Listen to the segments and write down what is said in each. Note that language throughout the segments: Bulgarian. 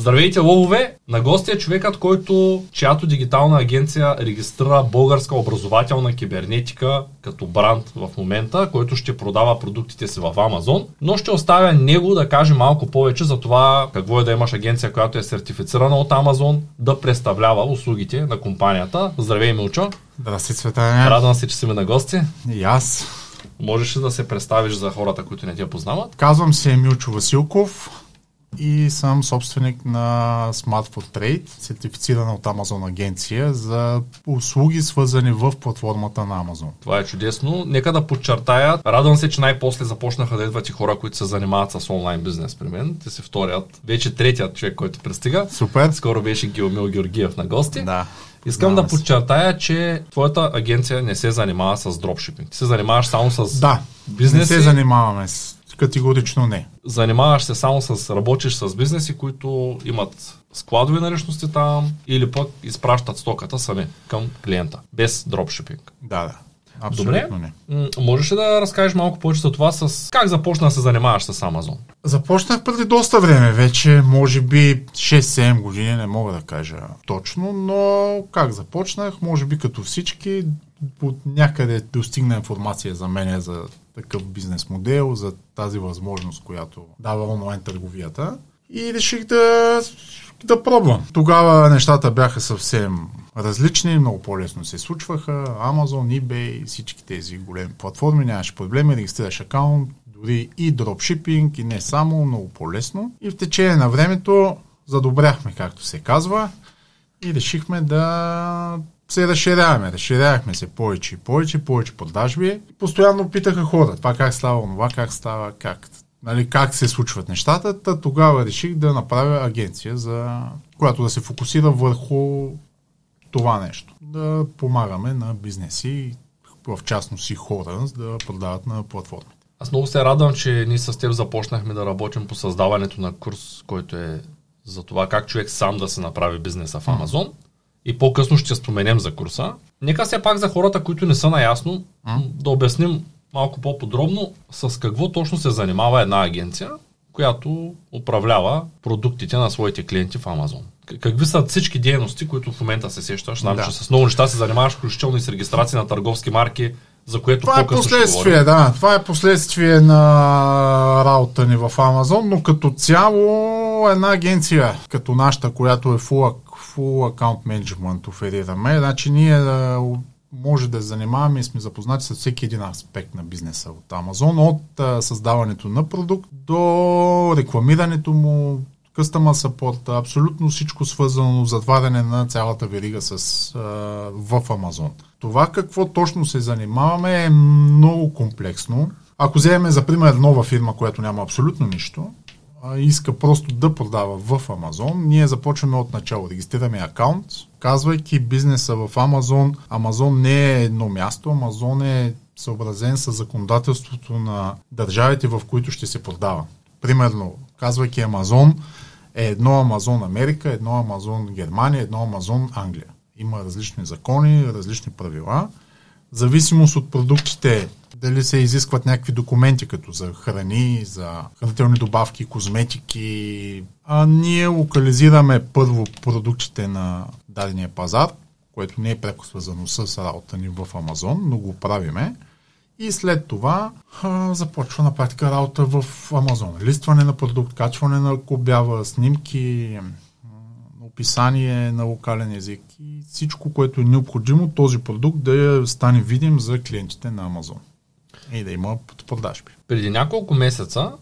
Здравейте, ловове! На гости е човекът, който, чиято дигитална агенция регистрира българска образователна кибернетика като бранд в момента, който ще продава продуктите си в Амазон, но ще оставя него да каже малко повече за това какво е да имаш агенция, която е сертифицирана от Амазон, да представлява услугите на компанията. Здравей, Милчо! Здрасти, Цветане! Радвам се, че си ми на гости. И аз. Можеш ли да се представиш за хората, които не те познават? Казвам се Милчо Василков и съм собственик на Smart for Trade, сертифицирана от Amazon агенция за услуги свързани в платформата на Amazon. Това е чудесно. Нека да подчертая, радвам се, че най-после започнаха да идват и хора, които се занимават с онлайн бизнес при мен. Те се вторият, вече третият човек, който пристига. Супер. Скоро беше Геомил Георгиев на гости. Да. Искам да, да подчертая, че твоята агенция не се занимава с дропшипинг. Ти се занимаваш само с да, бизнеси. Не се занимаваме с Категорично не. Занимаваш се само с, работиш с бизнеси, които имат складови наличности там или пък изпращат стоката сами към клиента, без дропшипинг. Да, да. Абсолютно Добре. не. Можеш ли да разкажеш малко повече за това, с как започна да се занимаваш с Амазон? Започнах преди доста време вече, може би 6-7 години, не мога да кажа точно, но как започнах, може би като всички, от някъде достигна информация за мен за такъв бизнес модел, за тази възможност, която дава онлайн търговията. И реших да, да пробвам. Тогава нещата бяха съвсем различни, много по-лесно се случваха. Amazon, eBay, всички тези големи платформи, нямаше проблеми, регистрираш акаунт, дори и дропшипинг, и не само, много по-лесно. И в течение на времето задобряхме, както се казва, и решихме да се разширяваме. Разширявахме се повече и повече, повече продажби. Постоянно питаха хора, това как става, това как става, как, нали, как се случват нещата. Та тогава реших да направя агенция, за която да се фокусира върху това нещо. Да помагаме на бизнеси, в частност и хора, да продават на платформите. Аз много се радвам, че ние с теб започнахме да работим по създаването на курс, който е за това как човек сам да се направи бизнеса в Амазон. Mm и по-късно ще споменем за курса. Нека все пак за хората, които не са наясно, да обясним малко по-подробно с какво точно се занимава една агенция, която управлява продуктите на своите клиенти в Амазон. Какви са всички дейности, които в момента се сещаш? Знам, да. че с много неща се занимаваш, включително и с регистрация на търговски марки, за което Това е последствие, да. Това е последствие на работа ни в Амазон, но като цяло една агенция, като нашата, която е full full account management оферираме. Значи ние може да занимаваме и сме запознати с всеки един аспект на бизнеса от Amazon, от а, създаването на продукт до рекламирането му, customer support, абсолютно всичко свързано затваряне на цялата верига с, а, в Amazon. Това какво точно се занимаваме е много комплексно. Ако вземем за пример нова фирма, която няма абсолютно нищо, иска просто да продава в Амазон, ние започваме от начало. Регистрираме акаунт, казвайки бизнеса в Амазон. Амазон не е едно място, Амазон е съобразен с законодателството на държавите, в които ще се продава. Примерно, казвайки Амазон, е едно Амазон Америка, едно Амазон Германия, едно Амазон Англия. Има различни закони, различни правила. В зависимост от продуктите дали се изискват някакви документи, като за храни, за хранителни добавки, козметики. А ние локализираме първо продуктите на дадения пазар, което не е преко свързано с работа ни в Амазон, но го правиме. И след това а, започва на практика работа в Амазон. Листване на продукт, качване на обява, снимки, описание на локален език и всичко, което е необходимо този продукт да стане видим за клиентите на Амазон и да има продажби. Преди няколко месеца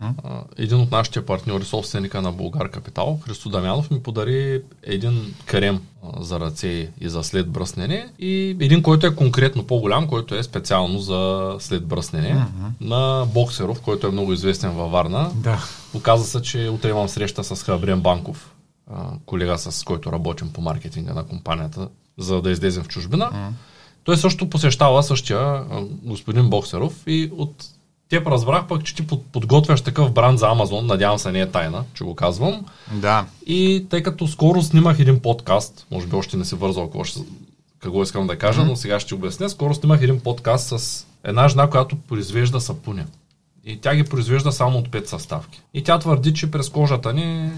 а, един от нашите партньори, собственика на Българ Капитал, Христо Дамянов, ми подари един крем за ръце и за след бръснене и един, който е конкретно по-голям, който е специално за след бръснене mm-hmm. на Боксеров, който е много известен във Варна. Да. Оказа се, че утре имам среща с Хабриен Банков, колега с който работим по маркетинга на компанията, за да излезем в чужбина. Mm-hmm той също посещава същия господин Боксеров и от теб разбрах пък, че ти подготвяш такъв бранд за Амазон, надявам се не е тайна, че го казвам. Да. И тъй като скоро снимах един подкаст, може би още не се вързал какво, ще, какво искам да кажа, mm-hmm. но сега ще обясня. Скоро снимах един подкаст с една жена, която произвежда сапуня. И тя ги произвежда само от пет съставки. И тя твърди, че през кожата ни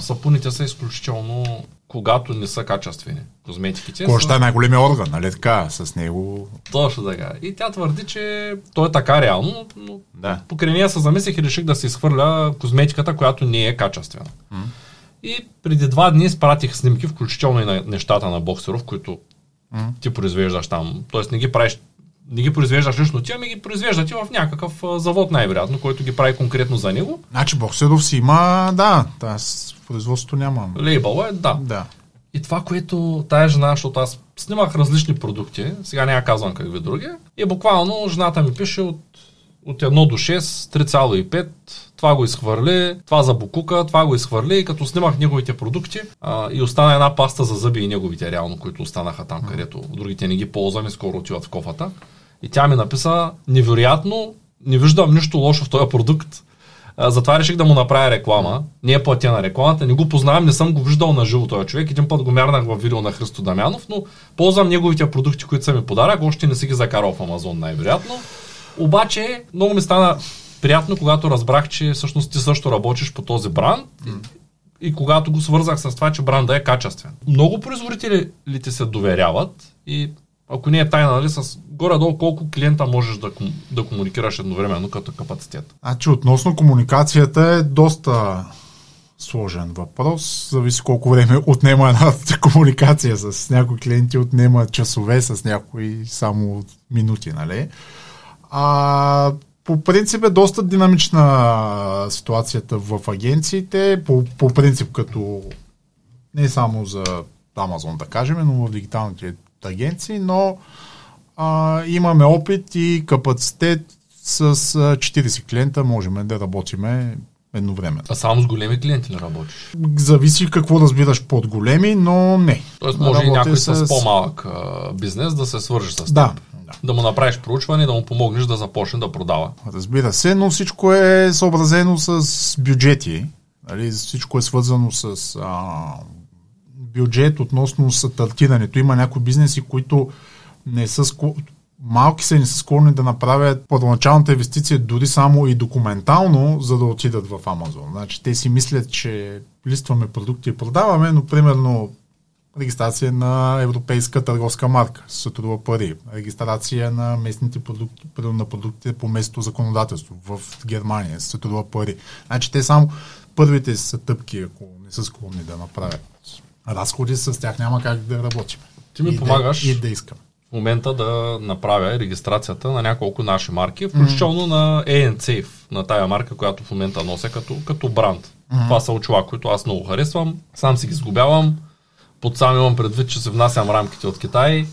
сапуните са изключително, когато не са качествени. Козметиките Кожата са... е най-големия орган, нали така? С него... Точно така. И тя твърди, че то е така реално, но Да. покрай нея се замислих и реших да се изхвърля козметиката, която не е качествена. И преди два дни изпратих снимки, включително и на нещата на боксеров, които ти произвеждаш там. Тоест не ги правиш не ги произвеждаш лично ти, ами ги произвеждате в някакъв завод най-вероятно, който ги прави конкретно за него. Значи Боксеров си има, да, аз производството нямам. Лейбъл е, да. Да. И това, което тая жена, защото аз снимах различни продукти, сега няма казвам какви други, и буквално жената ми пише от, от 1 до 6, 3,5, това го изхвърли, това за букука, това го изхвърли и като снимах неговите продукти а, и остана една паста за зъби и неговите реално, които останаха там, където другите не ги ползваме, скоро отиват в кофата. И тя ми написа, невероятно, не виждам нищо лошо в този продукт, а, затова реших да му направя реклама. Не е платена рекламата, не го познавам, не съм го виждал на живо този човек. Един път го мярнах в видео на Христо Дамянов, но ползвам неговите продукти, които са ми подарък. Още не си ги закарал в Амазон най-вероятно. Обаче много ми стана приятно, когато разбрах, че всъщност ти също работиш по този бранд. И, когато го свързах с това, че бранда е качествен. Много производители ли ти се доверяват и ако не е тайна, нали, с горе-долу колко клиента можеш да, да комуникираш едновременно като капацитет. Значи относно комуникацията е доста сложен въпрос. Зависи колко време отнема една комуникация. С някои клиенти отнема часове, с някои само минути, нали? А, по принцип е доста динамична ситуацията в агенциите. По, по принцип като не само за Amazon, да кажем, но в дигиталните агенции, но а, имаме опит и капацитет с а, 40 клиента можем да работиме едновременно. А само с големи клиенти ли работиш? Зависи какво разбираш под големи, но не. Тоест може и някой с, по-малък а, бизнес да се свържи с теб. Да, да. Да му направиш проучване да му помогнеш да започне да продава. Разбира се, но всичко е съобразено с бюджети. Нали? Всичко е свързано с а, бюджет относно стартирането. Има някои бизнеси, които не са малки са и не са склонни да направят първоначалната инвестиция дори само и документално, за да отидат в Амазон. Значи те си мислят, че листваме продукти и продаваме, но примерно регистрация на европейска търговска марка се струва пари, регистрация на местните продукти, на продуктите по местното законодателство в Германия се струва пари. Значи те само първите са тъпки, ако не са склонни да направят разходи, с тях няма как да работим. Ти ми и помагаш. Да, и да искам. В момента да направя регистрацията на няколко наши марки, включително на A&Safe, на тая марка, която в момента нося като, като бранд. Това са очила, които аз много харесвам. Сам си ги сгубявам. Под сам имам предвид, че се внасям рамките от Китай.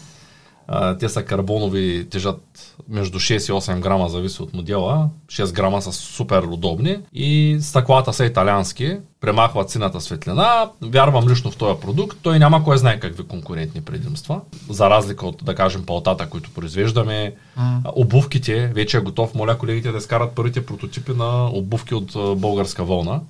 А, те са карбонови, тежат между 6 и 8 грама, зависи от модела. 6 грама са супер удобни и стъклата са италиански, премахват сината светлина. Вярвам лично в този продукт. Той няма кой знае какви конкурентни предимства. За разлика от, да кажем, палтата, които произвеждаме. Mm. Обувките, вече е готов. Моля колегите да изкарат първите прототипи на обувки от българска вълна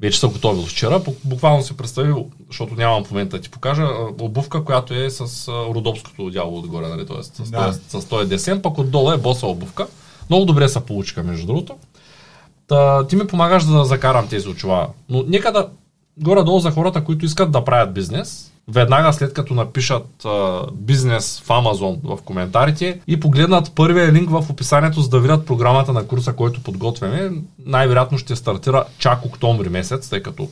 вече са готови от вчера. Бу- Буквално си представил, защото нямам в момента да ти покажа, обувка, която е с родопското дяло отгоре, нали? т.е. с, Да. да. с този десен, пък отдолу е боса обувка. Много добре се получиха, между другото. Та, ти ми помагаш да закарам тези очила. Но нека да горе-долу за хората, които искат да правят бизнес, веднага след като напишат а, бизнес в Amazon в коментарите и погледнат първия линк в описанието, за да видят програмата на курса, който подготвяме, най-вероятно ще стартира чак октомври месец, тъй като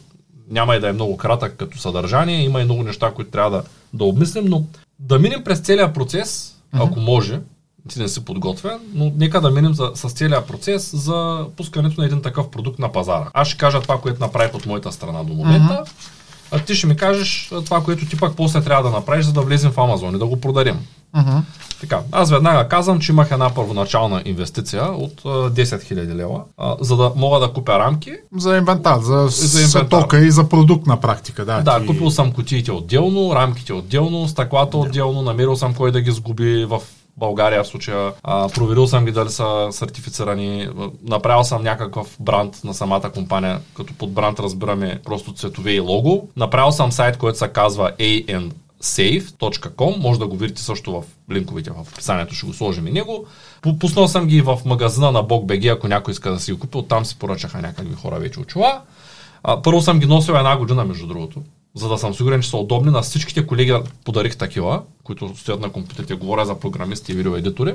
няма и да е много кратък като съдържание, има и много неща, които трябва да, да обмислим, но да минем през целия процес, ако може, ти не си подготвен, но нека да минем за, с целият процес за пускането на един такъв продукт на пазара. Аз ще кажа това, което направих от моята страна до момента, а ти ще ми кажеш това, което ти пак после трябва да направиш, за да влезем в Amazon и да го продадем. Uh-huh. Така, аз веднага казвам, че имах една първоначална инвестиция от а, 10 000 лева, а, за да мога да купя рамки. За инвентар, за, За инвентар. тока и за продукт на практика. Да, Да, ти... купил съм кутиите отделно, рамките отделно, стъклата отделно, намерил съм кой да ги сгуби в България в случая. А, проверил съм ги дали са сертифицирани. Направил съм някакъв бранд на самата компания, като под бранд разбираме просто цветове и лого. Направил съм сайт, който се казва ansafe.com. Може да го видите също в линковете в описанието, ще го сложим и него. Пу- Пуснал съм ги в магазина на BogBG, ако някой иска да си го купи. Оттам си поръчаха някакви хора вече очила. Първо съм ги носил една година, между другото, за да съм сигурен, че са удобни. На всичките колеги подарих такива, които стоят на компютрите, говоря за програмисти и видеоедитори,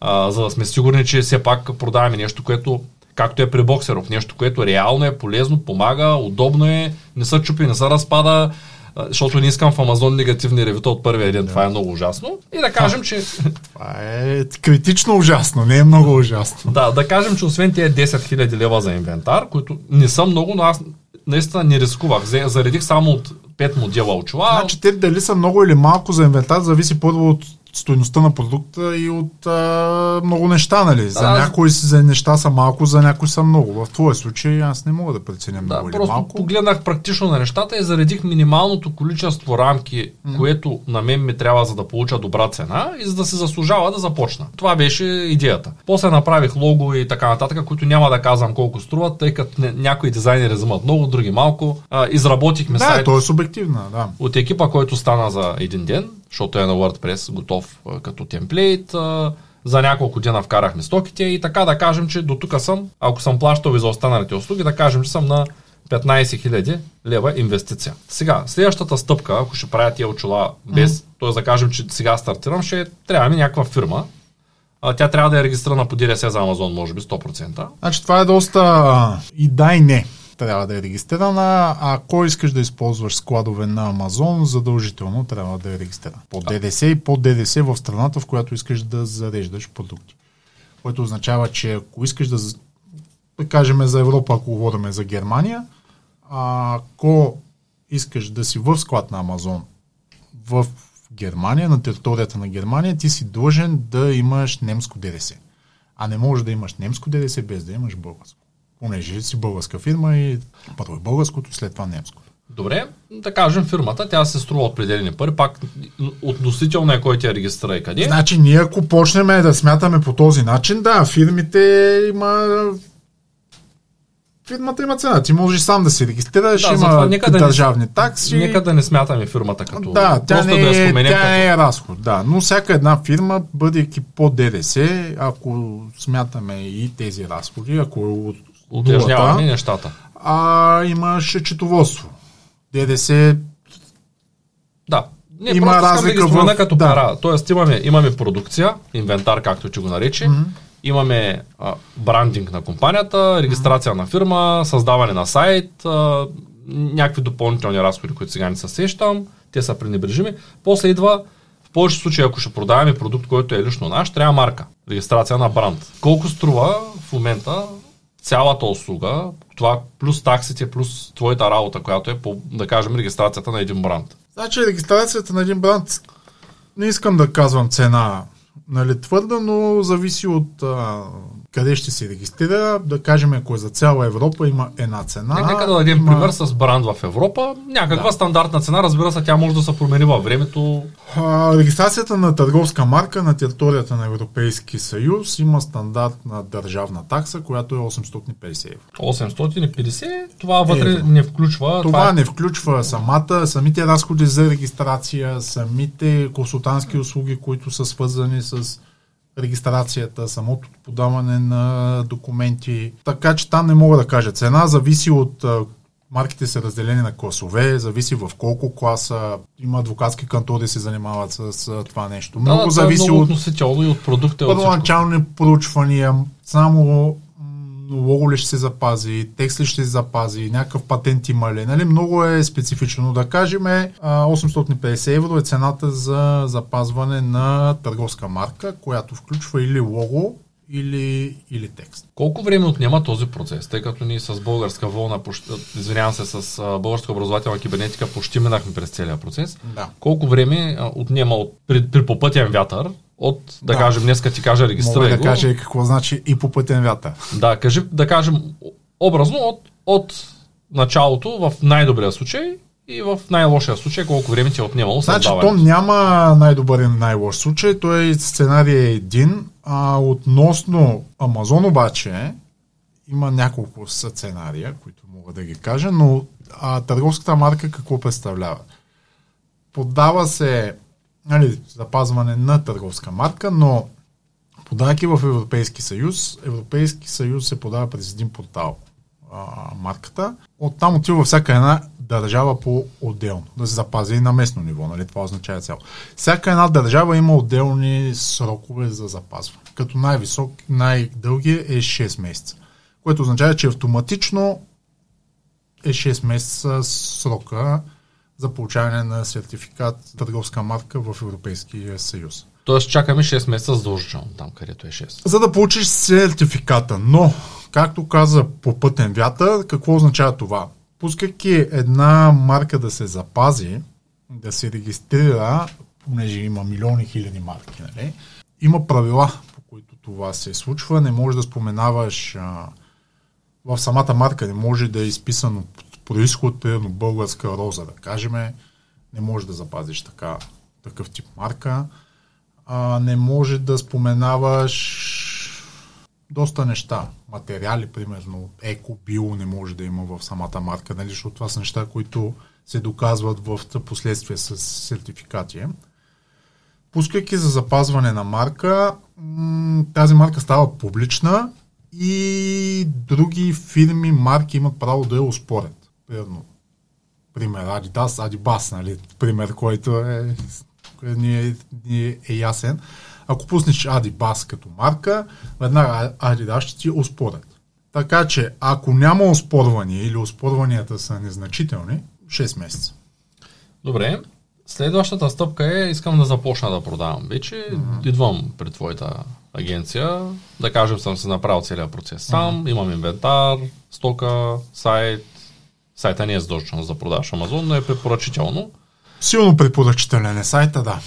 а, за да сме сигурни, че все пак продаваме нещо, което както е при боксеров, нещо, което реално е полезно, помага, удобно е, не са чупи, не са разпада, защото не искам в Амазон негативни ревюта от първия ден. Да. Това е много ужасно. И да кажем, че... Това е критично ужасно, не е много ужасно. да, да кажем, че освен тези 10 000 лева за инвентар, които не са много, но аз наистина не рискувах. Заредих само от 5 модела очила. Значи те дали са много или малко за инвентар, зависи първо от стоеността на продукта и от а, много неща, нали? За да, някои за неща са малко, за някои са много. В твоя случай аз не мога да преценя да, много или малко. погледнах практично на нещата и заредих минималното количество рамки, mm. което на мен ми трябва за да получа добра цена и за да се заслужава да започна. Това беше идеята. После направих лого и така нататък, които няма да казвам колко струват, тъй като някои дизайнери вземат много, други малко. А, изработихме да, сайт. то е субективна, да. От екипа, който стана за един ден защото е на WordPress готов а, като темплейт. А, за няколко дена вкарахме стоките и така да кажем, че до тук съм, ако съм плащал и за останалите услуги, да кажем, че съм на 15 000 лева инвестиция. Сега, следващата стъпка, ако ще правя тия очила без, mm-hmm. т.е. да кажем, че сега стартирам, ще трябва ми някаква фирма. А, тя трябва да е регистрирана по DRS за Amazon, може би 100%. Значи това е доста и да и не трябва да е регистрирана. А ако искаш да използваш складове на Амазон, задължително трябва да е регистрирана. По ДДС и по ДДС в страната, в която искаш да зареждаш продукти. Което означава, че ако искаш да, да кажем за Европа, ако говорим за Германия, ако искаш да си в склад на Амазон в Германия, на територията на Германия, ти си длъжен да имаш немско ДДС. А не можеш да имаш немско ДДС без да имаш българско понеже си българска фирма и първо е българското след това немското. Добре, да кажем фирмата, тя се струва определени пари, пак относително е кой ти е регистрира и къде. Значи ние ако почнем да смятаме по този начин, да, фирмите има фирмата има цена. Ти можеш сам да си регистрираш, да, има нека държавни да не, такси. Нека да не смятаме фирмата като... Да, тя, не, да я споменем тя като... е разход. Да, но всяка една фирма, бъдейки по ДДС, ако смятаме и тези разходи, ако е Утежняваме нещата. А имаше четоводство. ДДС да. Не, има разлика да ги в... като да. пара. Тоест имаме, имаме продукция, инвентар, както ти го нарече, mm-hmm. имаме а, брандинг на компанията, регистрация mm-hmm. на фирма, създаване на сайт, а, някакви допълнителни разходи, които сега не се сещам, те са пренебрежими. После идва в повечето случаи, ако ще продаваме продукт, който е лично наш, трябва марка, регистрация на бранд. Колко струва в момента цялата услуга, това плюс таксите, плюс твоята работа, която е по, да кажем, регистрацията на един бранд. Значи регистрацията на един бранд, не искам да казвам цена, нали, твърда, но зависи от а, къде ще се регистрира. Да кажем, ако е за цяла Европа, има една цена. Нека да дадем има... пример с бранд в Европа. Някаква да. стандартна цена, разбира се, тя може да се промени във времето. А, регистрацията на търговска марка на територията на Европейски съюз има стандартна държавна такса, която е 850 евро. 850? Това вътре евро. не включва. Това, това е... не включва самата, самите разходи за регистрация, самите консултантски услуги, които са свързани с регистрацията, самото подаване на документи. Така че там не мога да кажа цена, зависи от Марките са разделени на класове, зависи в колко класа. Има адвокатски кантори се занимават с, с това нещо. Много да, зависи много от и от продукта. Първоначални проучвания, само лого ли ще се запази, текст ли ще се запази, някакъв патент има ли. Нали? Много е специфично. Да кажем, 850 евро е цената за запазване на търговска марка, която включва или лого, или, или текст. Колко време отнема този процес? Тъй като ние с българска вълна, извинявам се, с българска образователна кибернетика почти минахме през целия процес. Да. Колко време отнема от, при, при попътен вятър от, да, да. кажем, днеска ти кажа регистрирай Мога да го. кажа какво значи и попътен вятър. Да, кажи, да кажем, образно от, от началото, в най-добрия случай, и в най-лошия случай колко време ти е отнемало Значи то няма най-добър и най-лош случай, той сценарий е един, а относно Амазон обаче има няколко сценария, които мога да ги кажа, но а, търговската марка какво представлява? Подава се нали, запазване на търговска марка, но подавайки в Европейски съюз, Европейски съюз се подава през един портал. а, марката. Оттам отива всяка една държава по-отделно, да се запази и на местно ниво, нали? това означава цяло. Всяка една държава има отделни срокове за запазване, като най-висок, най-дългия е 6 месеца, което означава, че автоматично е 6 месеца срока за получаване на сертификат търговска марка в Европейския съюз. Тоест чакаме 6 месеца задължително, там където е 6. За да получиш сертификата. Но, както каза по пътен вятър, какво означава това? Пускайки една марка да се запази, да се регистрира, понеже има милиони хиляди марки, нали? има правила, по които това се случва. Не може да споменаваш а, в самата марка, не може да е изписано происход, примерно българска роза, да кажем, не може да запазиш така, такъв тип марка. А, не може да споменаваш доста неща. Материали, примерно, еко, био не може да има в самата марка, нали, защото това са неща, които се доказват в последствие с сертификати. Пускайки за запазване на марка, тази марка става публична и други фирми, марки имат право да я успорят примерно, пример, Adidas, Adibas, нали, пример, който е, ни е, ни е, е ясен. Ако пуснеш Adibas като марка, веднага Adidas ще ти успорят. Така че, ако няма оспорвания или оспорванията са незначителни, 6 месеца. Добре. Следващата стъпка е, искам да започна да продавам. Вече mm-hmm. идвам при твоята агенция, да кажем съм се направил целият процес сам, mm-hmm. имам инвентар, стока, сайт, Сайта не е задължително за продаж Амазон, но е препоръчително. Силно препоръчителен е сайта, да.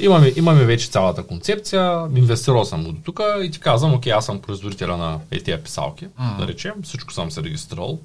Имаме, имаме вече цялата концепция, инвестирал съм го до тук и ти казвам, окей, аз съм производителя на тези писалки, mm. да речем, всичко съм се регистрирал.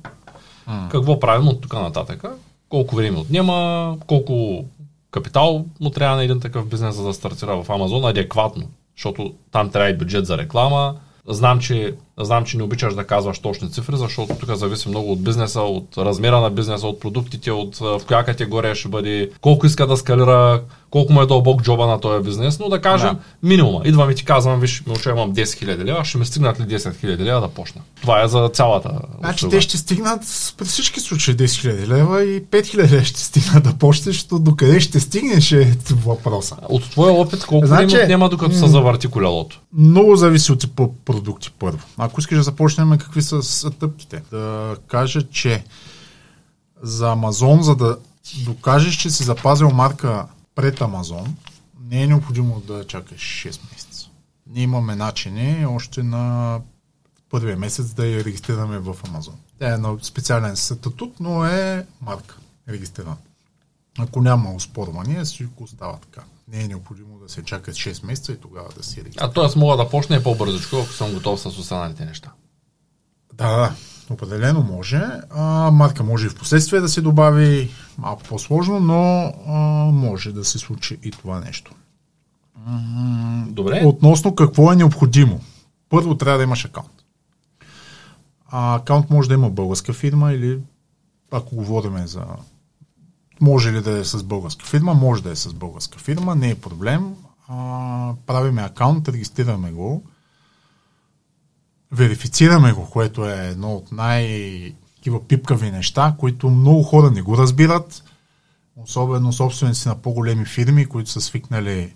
Mm. Какво правим от тук нататък? Колко време отнема, колко капитал му трябва на един такъв бизнес, за да стартира в Амазон адекватно, защото там трябва и бюджет за реклама, Знам че, знам, че не обичаш да казваш точни цифри, защото тук зависи много от бизнеса, от размера на бизнеса, от продуктите, от в коя категория ще бъде, колко иска да скалира, колко му е дълбок джоба на този бизнес, но да кажем да. минимума. Идвам и ти казвам, виж, Милчо, имам 10 000 лева, ще ми стигнат ли 10 000 лева да почна. Това е за цялата. Значи те ще стигнат при всички случаи 10 000 лева и 5 000 лева ще стигнат да почнеш, защото докъде ще стигнеш е въпроса. От твоя опит колко значи, време отнема докато м- се завърти колелото? Много зависи от типа продукти първо. Ако искаш да започнем какви са стъпките, да кажа, че за Амазон, за да докажеш, че си запазил марка пред Амазон, не е необходимо да чакаш 6 месеца. Ние имаме начини още на първия месец да я регистрираме в Амазон. Тя е на специален статут, но е марка регистрирана. Ако няма успорвания, всичко остава така. Не е необходимо да се чакат 6 месеца и тогава да си регистрира. А т.е. мога да почне по-бързичко, ако съм готов с останалите неща. Да, да. Определено може. А, марка може и в последствие да се добави малко по-сложно, но а, може да се случи и това нещо. Добре. Относно какво е необходимо. Първо трябва да имаш акаунт. А, акаунт може да има българска фирма или ако говорим за може ли да е с българска фирма, може да е с българска фирма, не е проблем. А, правиме акаунт, регистрираме го. Верифицираме го, което е едно от най- такива пипкави неща, които много хора не го разбират, особено собственици на по-големи фирми, които са свикнали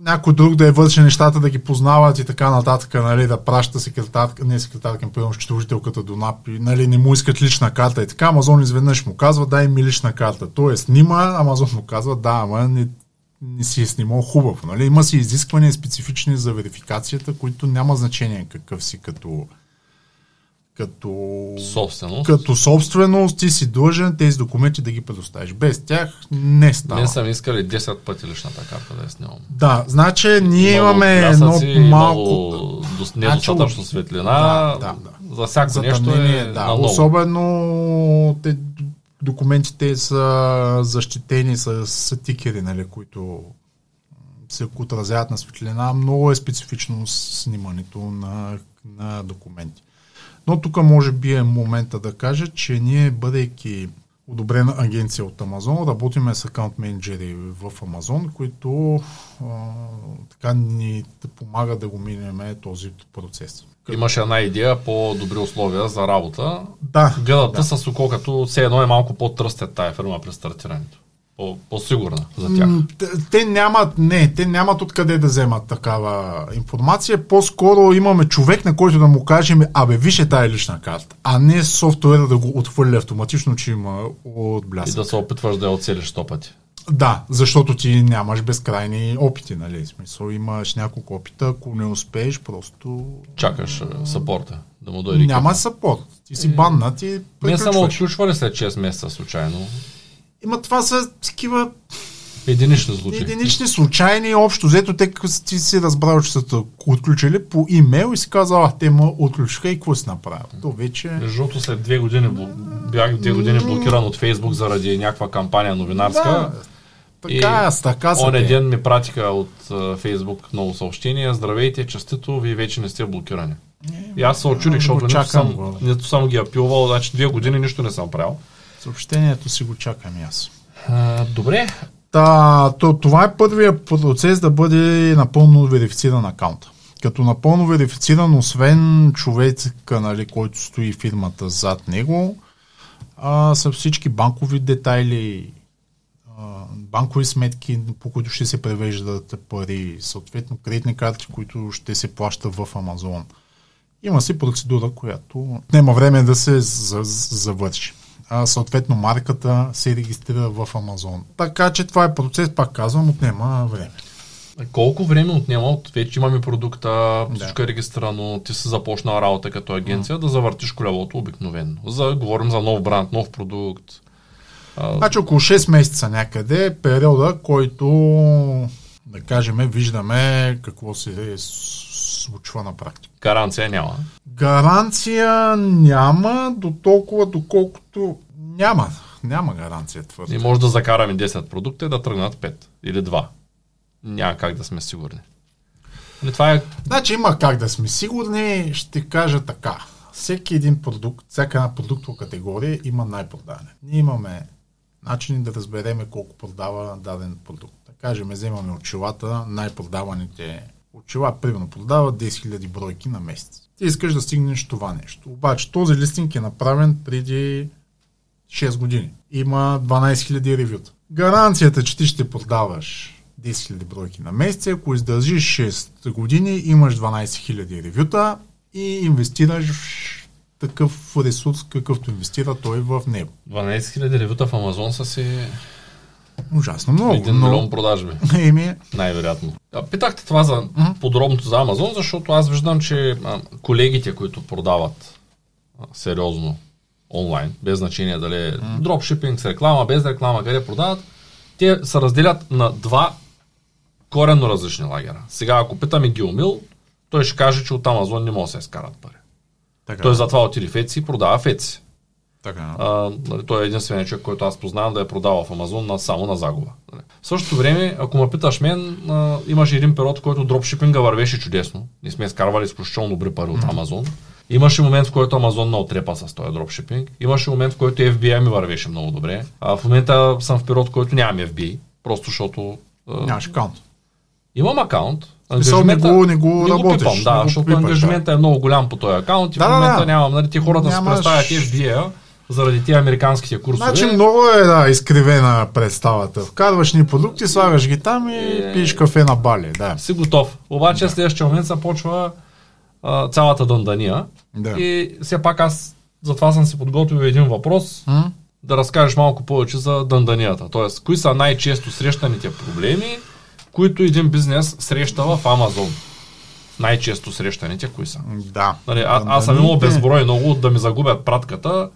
някой друг да е върши нещата, да ги познават и така нататък, нали, да праща секретарка, не секретарка, например, счетоводителката до НАП, нали, не му искат лична карта и така, Амазон изведнъж му казва, дай ми лична карта. Той е снима, Амазон му казва, да, ама не, не си е снимал хубаво. Нали? Има си изисквания специфични за верификацията, които няма значение какъв си като като собственост. Като собственост ти си длъжен тези документи да ги предоставиш. Без тях не става. Не съм искали 10 пъти личната карта да я снимам. Да, значи ние много имаме едно малко... Недостатъчно значи, светлина. Да, да, да. За всяко нещо е да, Особено те документите са защитени с, с тикери, нали, които се отразяват на светлина. Много е специфично снимането на, на документи. Но тук може би е момента да кажа, че ние, бъдейки одобрена агенция от Амазон. Работиме с акаунт менеджери в Амазон, които а, така ни помагат да го минеме този процес. Имаш една идея по добри условия за работа. Да. Гледате да. с око, като все едно е малко по-тръстят тая фирма при стартирането. По, по-сигурна за тях. Те, те нямат, не, те нямат откъде да вземат такава информация. По-скоро имаме човек, на който да му кажем, абе, виж е тая лична карта, а не софтуера да го отхвърли автоматично, че има отблясък. И да се опитваш да я оцелиш сто пъти. Да, защото ти нямаш безкрайни опити, нали? Смисъл, имаш няколко опита, ако не успееш, просто... Чакаш сапорта да му дойде. Няма сапорт. Ти си баннат и Не само отключвали след 6 месеца случайно. Има това са такива Единични случаи. Единични случайни, общо взето, те ти си разбрал, че са отключили по имейл и си казал, а те му отключиха и какво си направил. То вече... Защото след две години бях две години блокиран от Фейсбук заради някаква кампания новинарска. Да, така, и аз, така са Оня ден ми пратиха от Фейсбук много съобщения. Здравейте, частито, вие вече не сте блокирани. Не, и аз се очудих, защото нито съм, нито съм ги апилвал, значи две години нищо не съм правил. Съобщението си го чакам и аз. А, добре. Та, то, това е първият процес да бъде напълно верифициран акаунт. Като напълно верифициран, освен човека, нали, който стои фирмата зад него, а, са всички банкови детайли, банкови сметки, по които ще се превеждат пари, съответно кредитни карти, които ще се плащат в Амазон. Има си процедура, която няма време да се завърши а, съответно марката се регистрира в Амазон. Така че това е процес, пак казвам, отнема време. Колко време отнема от вече имаме продукта, всичко да. е регистрирано, ти си започнал работа като агенция, mm. да завъртиш колелото обикновено. За, говорим за нов бранд, нов продукт. Значи около 6 месеца някъде е периода, който да кажем, виждаме какво се случва на практика. Гаранция няма. Гаранция няма до толкова, доколкото няма. Няма гаранция твърде. И може да закараме 10 продукта и да тръгнат 5 или 2. Няма как да сме сигурни. Или нали, това е... Значи има как да сме сигурни, ще кажа така. Всеки един продукт, всяка една продуктова категория има най-продаване. Ние имаме начини да разбереме колко продава даден продукт. Да кажем, вземаме очилата, най-продаваните очила, примерно, продава 10 000 бройки на месец. Ти искаш да стигнеш това нещо. Обаче този листинг е направен преди 6 години. Има 12 000 ревюта. Гаранцията, че ти ще продаваш 10 000 бройки на месец, ако издържиш 6 години, имаш 12 000 ревюта и инвестираш такъв ресурс, какъвто инвестира той в него. 12 000 ревюта в Амазон са си Ужасно много. Един но... милион продажби. Еми... Най-вероятно. Питахте това за mm-hmm. подробното за Амазон, защото аз виждам, че а, колегите, които продават а, сериозно онлайн, без значение дали е mm-hmm. дропшипинг с реклама, без реклама, къде продават, те се разделят на два коренно различни лагера. Сега, ако питаме Гилмил, той ще каже, че от Амазон не може да се изкарат пари. Така. Той затова отиде в Etsy и продава в Etsy. Така. А, нали, той е единственият човек, който аз познавам да е продавал в Амазон на, само на загуба. Нали. В същото време, ако ме питаш мен, а, имаше един период, в който дропшипинга вървеше чудесно. Ние сме изкарвали изключително добри пари от Амазон. Имаше момент, в който Амазон не отрепа с този дропшипинг. Имаше момент, в който FBI ми вървеше много добре. А в момента съм в период, в който нямам FBI, просто защото... Нямаш акаунт. Имам акаунт, Ангажимента, не го, не го не работиш. Го пипам, да, защото ангажимента да. е много голям по този акаунт и да, в момента да. нямам. Нали, ти хората Нямаш... се представят FBI, заради тия американските курсове. Значи много е да, изкривена представата. Вкарваш ни продукти, слагаш ги там и е... пиеш кафе на бали. Да. Си готов. Обаче да. следващия момент започва а, цялата дъндания. Да. И все пак аз затова съм си подготвил един въпрос. М? Да разкажеш малко повече за дънданията. Тоест, кои са най-често срещаните проблеми, които един бизнес среща в Амазон? най-често срещаните кои са. Да. Нали, а, аз съм имал безброй много да ми загубят пратката,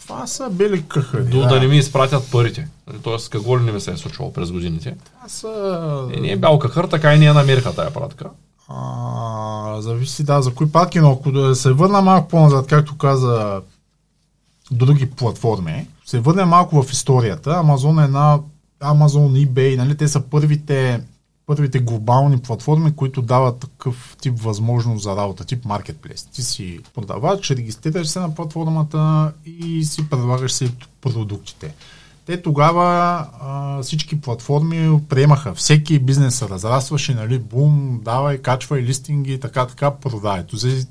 това са бели къха. До да. да не ми изпратят парите. Тоест, какво ли не ми се е случвало през годините? Това са... И не е бял кахър, така и не е намериха тая пратка. А, зависи, да, за кои пратки, но ако да се върна малко по-назад, както каза други платформи, се върне малко в историята. Амазон е една Amazon, eBay, нали, те са първите първите глобални платформи, които дават такъв тип възможност за работа, тип маркетплейс. Ти си продавач, регистрираш се на платформата и си предлагаш си продуктите. Те тогава а, всички платформи приемаха. Всеки бизнес се разрастваше, нали, бум, давай, качвай листинги, така, така, продай.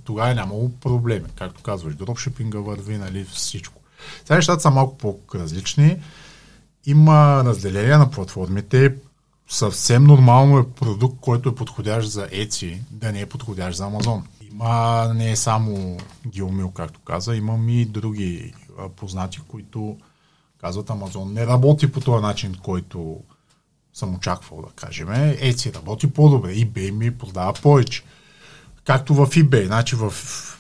Тогава е нямало проблеми. Както казваш, дропшипинга върви, нали, всичко. Сега нещата са малко по-различни. Има разделение на платформите. Съвсем нормално е продукт, който е подходящ за Etsy, да не е подходящ за Амазон. Има не е само Геомил, както каза, имам и други познати, които казват Амазон не работи по този начин, който съм очаквал да кажем. Etsy работи по-добре, eBay ми продава повече. Както в eBay. Значи в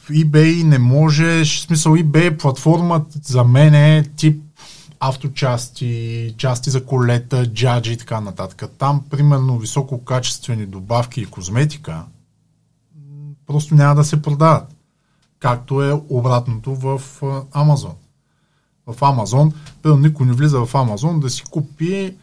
eBay не можеш, в смисъл eBay е платформа за мен е тип авточасти, части за колета, джаджи и така нататък. Там, примерно, висококачествени добавки и козметика просто няма да се продават. Както е обратното в Амазон. В Амазон, пълно никой не влиза в Амазон да си купи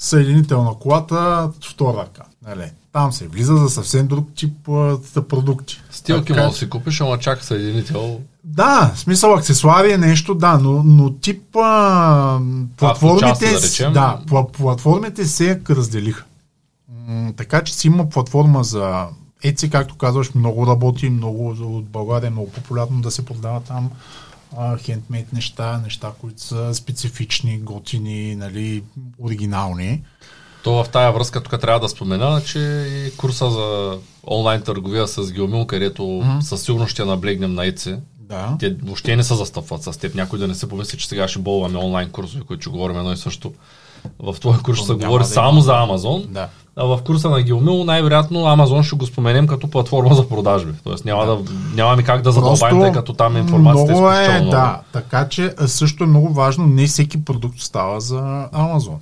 съединител на колата втора ръка. Нали? Там се влиза за съвсем друг тип а, продукти. Стилки може да си купиш, ама чак съединител. Да, смисъл аксесуари е нещо, да, но, но тип а, платформите, да, да, платформите се разделиха. М- така че си има платформа за Etsy, както казваш, много работи, много от България е много популярно да се продава там хендмейд неща, неща, които са специфични, готини, нали, оригинални. То в тая връзка тук трябва да спомена, че и курса за онлайн търговия с Геомил, където mm-hmm. със сигурност ще наблегнем на ЕЦЕ. Да. Те въобще не се застъпват с теб. Някой да не се помисли, че сега ще болваме онлайн курсове, които ще говорим едно и също. В твоя курс се говори да само за Амазон. Да. А в курса на Геомил най-вероятно Амазон ще го споменем като платформа за продажби. Тоест няма, да, нямаме как да задълбаем, тъй като там информацията много е, е Да, така че също е много важно, не всеки продукт става за Амазон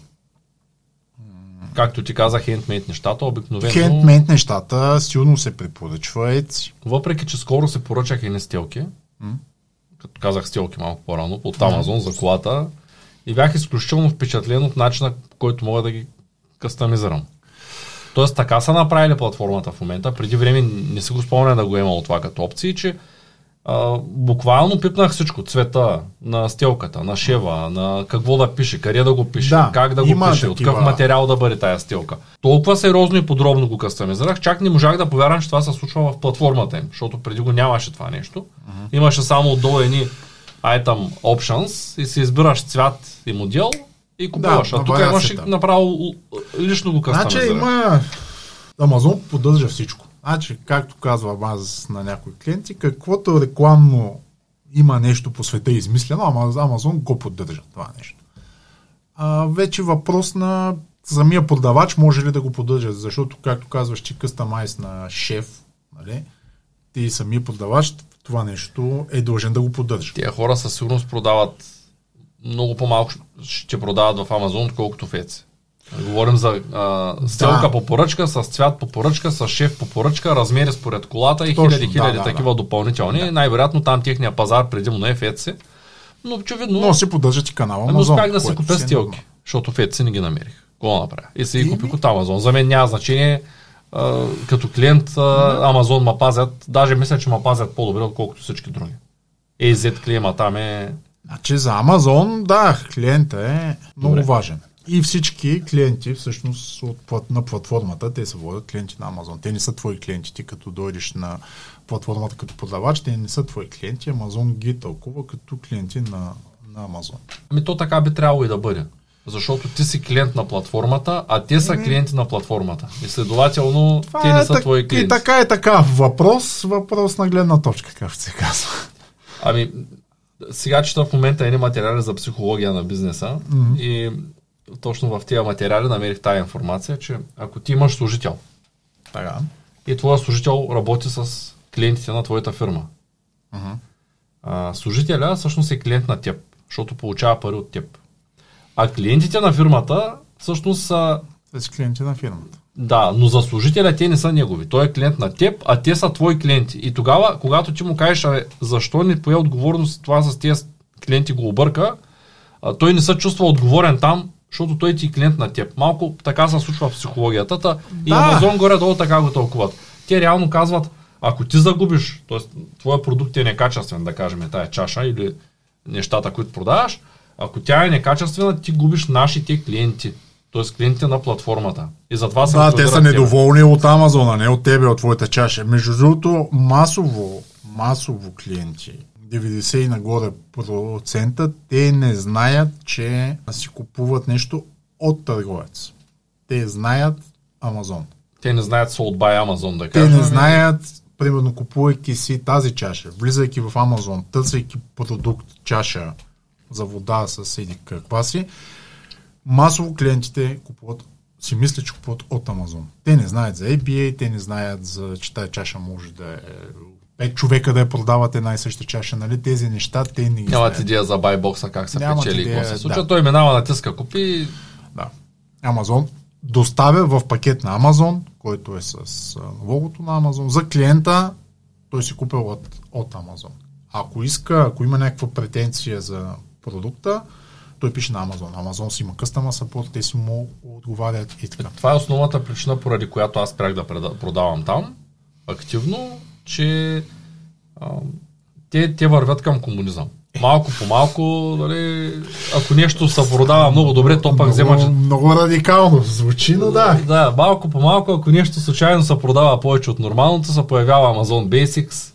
както ти казах, хендмейт нещата, обикновено... Хендмейт нещата силно се препоръчва Etsy. Въпреки, че скоро се поръчах и не стелки, като казах стелки малко по-рано, от Амазон за колата, и бях изключително впечатлен от начина, по който мога да ги кастомизирам. Тоест така са направили платформата в момента. Преди време не си го спомня да го е имало това като опции, че а, буквално пипнах всичко. Цвета на стелката, на шева, на какво да пише, къде да го пише, да, как да го пише, от какъв материал да бъде тая стелка. Толкова сериозно и подробно го кастомизирах, чак не можах да повярвам, че това се случва в платформата им, защото преди го нямаше това нещо. Uh-huh. Имаше само отдолу едни item options и си избираш цвят и модел и купуваш. Да, а тук имаш направо лично го кастомизираш. Значи има... Амазон поддържа всичко. Значи, както казвам аз на някои клиенти, каквото рекламно има нещо по света измислено, ама Амазон го поддържа това нещо. А, вече въпрос на самия продавач може ли да го поддържа, защото, както казваш, че къстамайс на шеф, нали, ти самия продавач това нещо е дължен да го поддържа. Тия хора със сигурност продават много по-малко ще продават в Амазон, отколкото в Etsy. Говорим за а, стелка да. по поръчка, с цвят по поръчка, с шеф по поръчка, размери според колата и Точно, хиляди, хиляди да, такива да. допълнителни. Да. Най-вероятно там техния пазар предимно е в Etsy. Но очевидно... Но си поддържат и канала. Но успях да си купя е стелки, защото в Etsy не ги намерих. Какво направя? И си ги купих от Амазон. За мен няма значение. А, като клиент Амазон ма пазят. Даже мисля, че ма пазят по-добре, отколкото всички други. AZ клиема там е... Значи за Амазон, да, клиента е много Добре. важен. И всички клиенти, всъщност, от, на платформата, те се водят клиенти на Амазон. Те не са твои клиенти. Ти като дойдеш на платформата като продавач, те не са твои клиенти. Амазон ги тълкува като клиенти на, на Амазон. Ами то така би трябвало и да бъде. Защото ти си клиент на платформата, а те са клиенти на платформата. И следователно, Това те не е са так, твои клиенти. И така е така. Въпрос, въпрос на гледна точка, както се казва. Ами, сега чета в момента едни материали за психология на бизнеса mm-hmm. и точно в тия материали намерих тази информация, че ако ти имаш служител така. и твоя служител работи с клиентите на твоята фирма, uh-huh. а, служителя всъщност е клиент на теб, защото получава пари от теб. А клиентите на фирмата всъщност са... С клиенти на фирмата. Да, но за служителя те не са негови. Той е клиент на теб, а те са твои клиенти. И тогава, когато ти му кажеш, защо не пое отговорност това с тези клиенти го обърка, а, той не се чувства отговорен там защото той ти е клиент на теб. Малко така се случва в психологията. Та, И Да. Амазон горе-долу така го тълкуват. Те реално казват, ако ти загубиш, т.е. твоя продукт е некачествен, да кажем, тая чаша или нещата, които продаваш, ако тя е некачествена, ти губиш нашите клиенти. Т.е. клиентите на платформата. И затова се Да, те са недоволни от Амазона, не от тебе, от твоята чаша. Между другото, масово, масово клиенти, 90 и нагоре процента, те не знаят, че си купуват нещо от търговец. Те знаят Амазон. Те не знаят Sold by Amazon, да Те кажем. не знаят, примерно, купувайки си тази чаша, влизайки в Амазон, търсейки продукт, чаша за вода с еди каква си, масово клиентите купуват, си мислят, че купуват от Амазон. Те не знаят за ABA, те не знаят за, че тази чаша може да е пет човека да я продават една и съща чаша, нали? Тези неща те не Нямат знаят. идея за байбокса, как се Нямат печели и идея, какво се случва. да. Той минава на тиска купи. Да. Амазон доставя в пакет на Амазон, който е с логото на Амазон. За клиента той си купил от, от Амазон. Ако иска, ако има някаква претенция за продукта, той пише на Амазон. Амазон си има къстама support, те си му отговарят и така. Това е основната причина, поради която аз спрях да продавам там активно, че а, те, те вървят към комунизъм. Малко по малко, нали, ако нещо се продава много добре, то пък взема, че много, много радикално звучи, но да. Да, малко по малко, ако нещо случайно се продава повече от нормалното, се появява Amazon Basics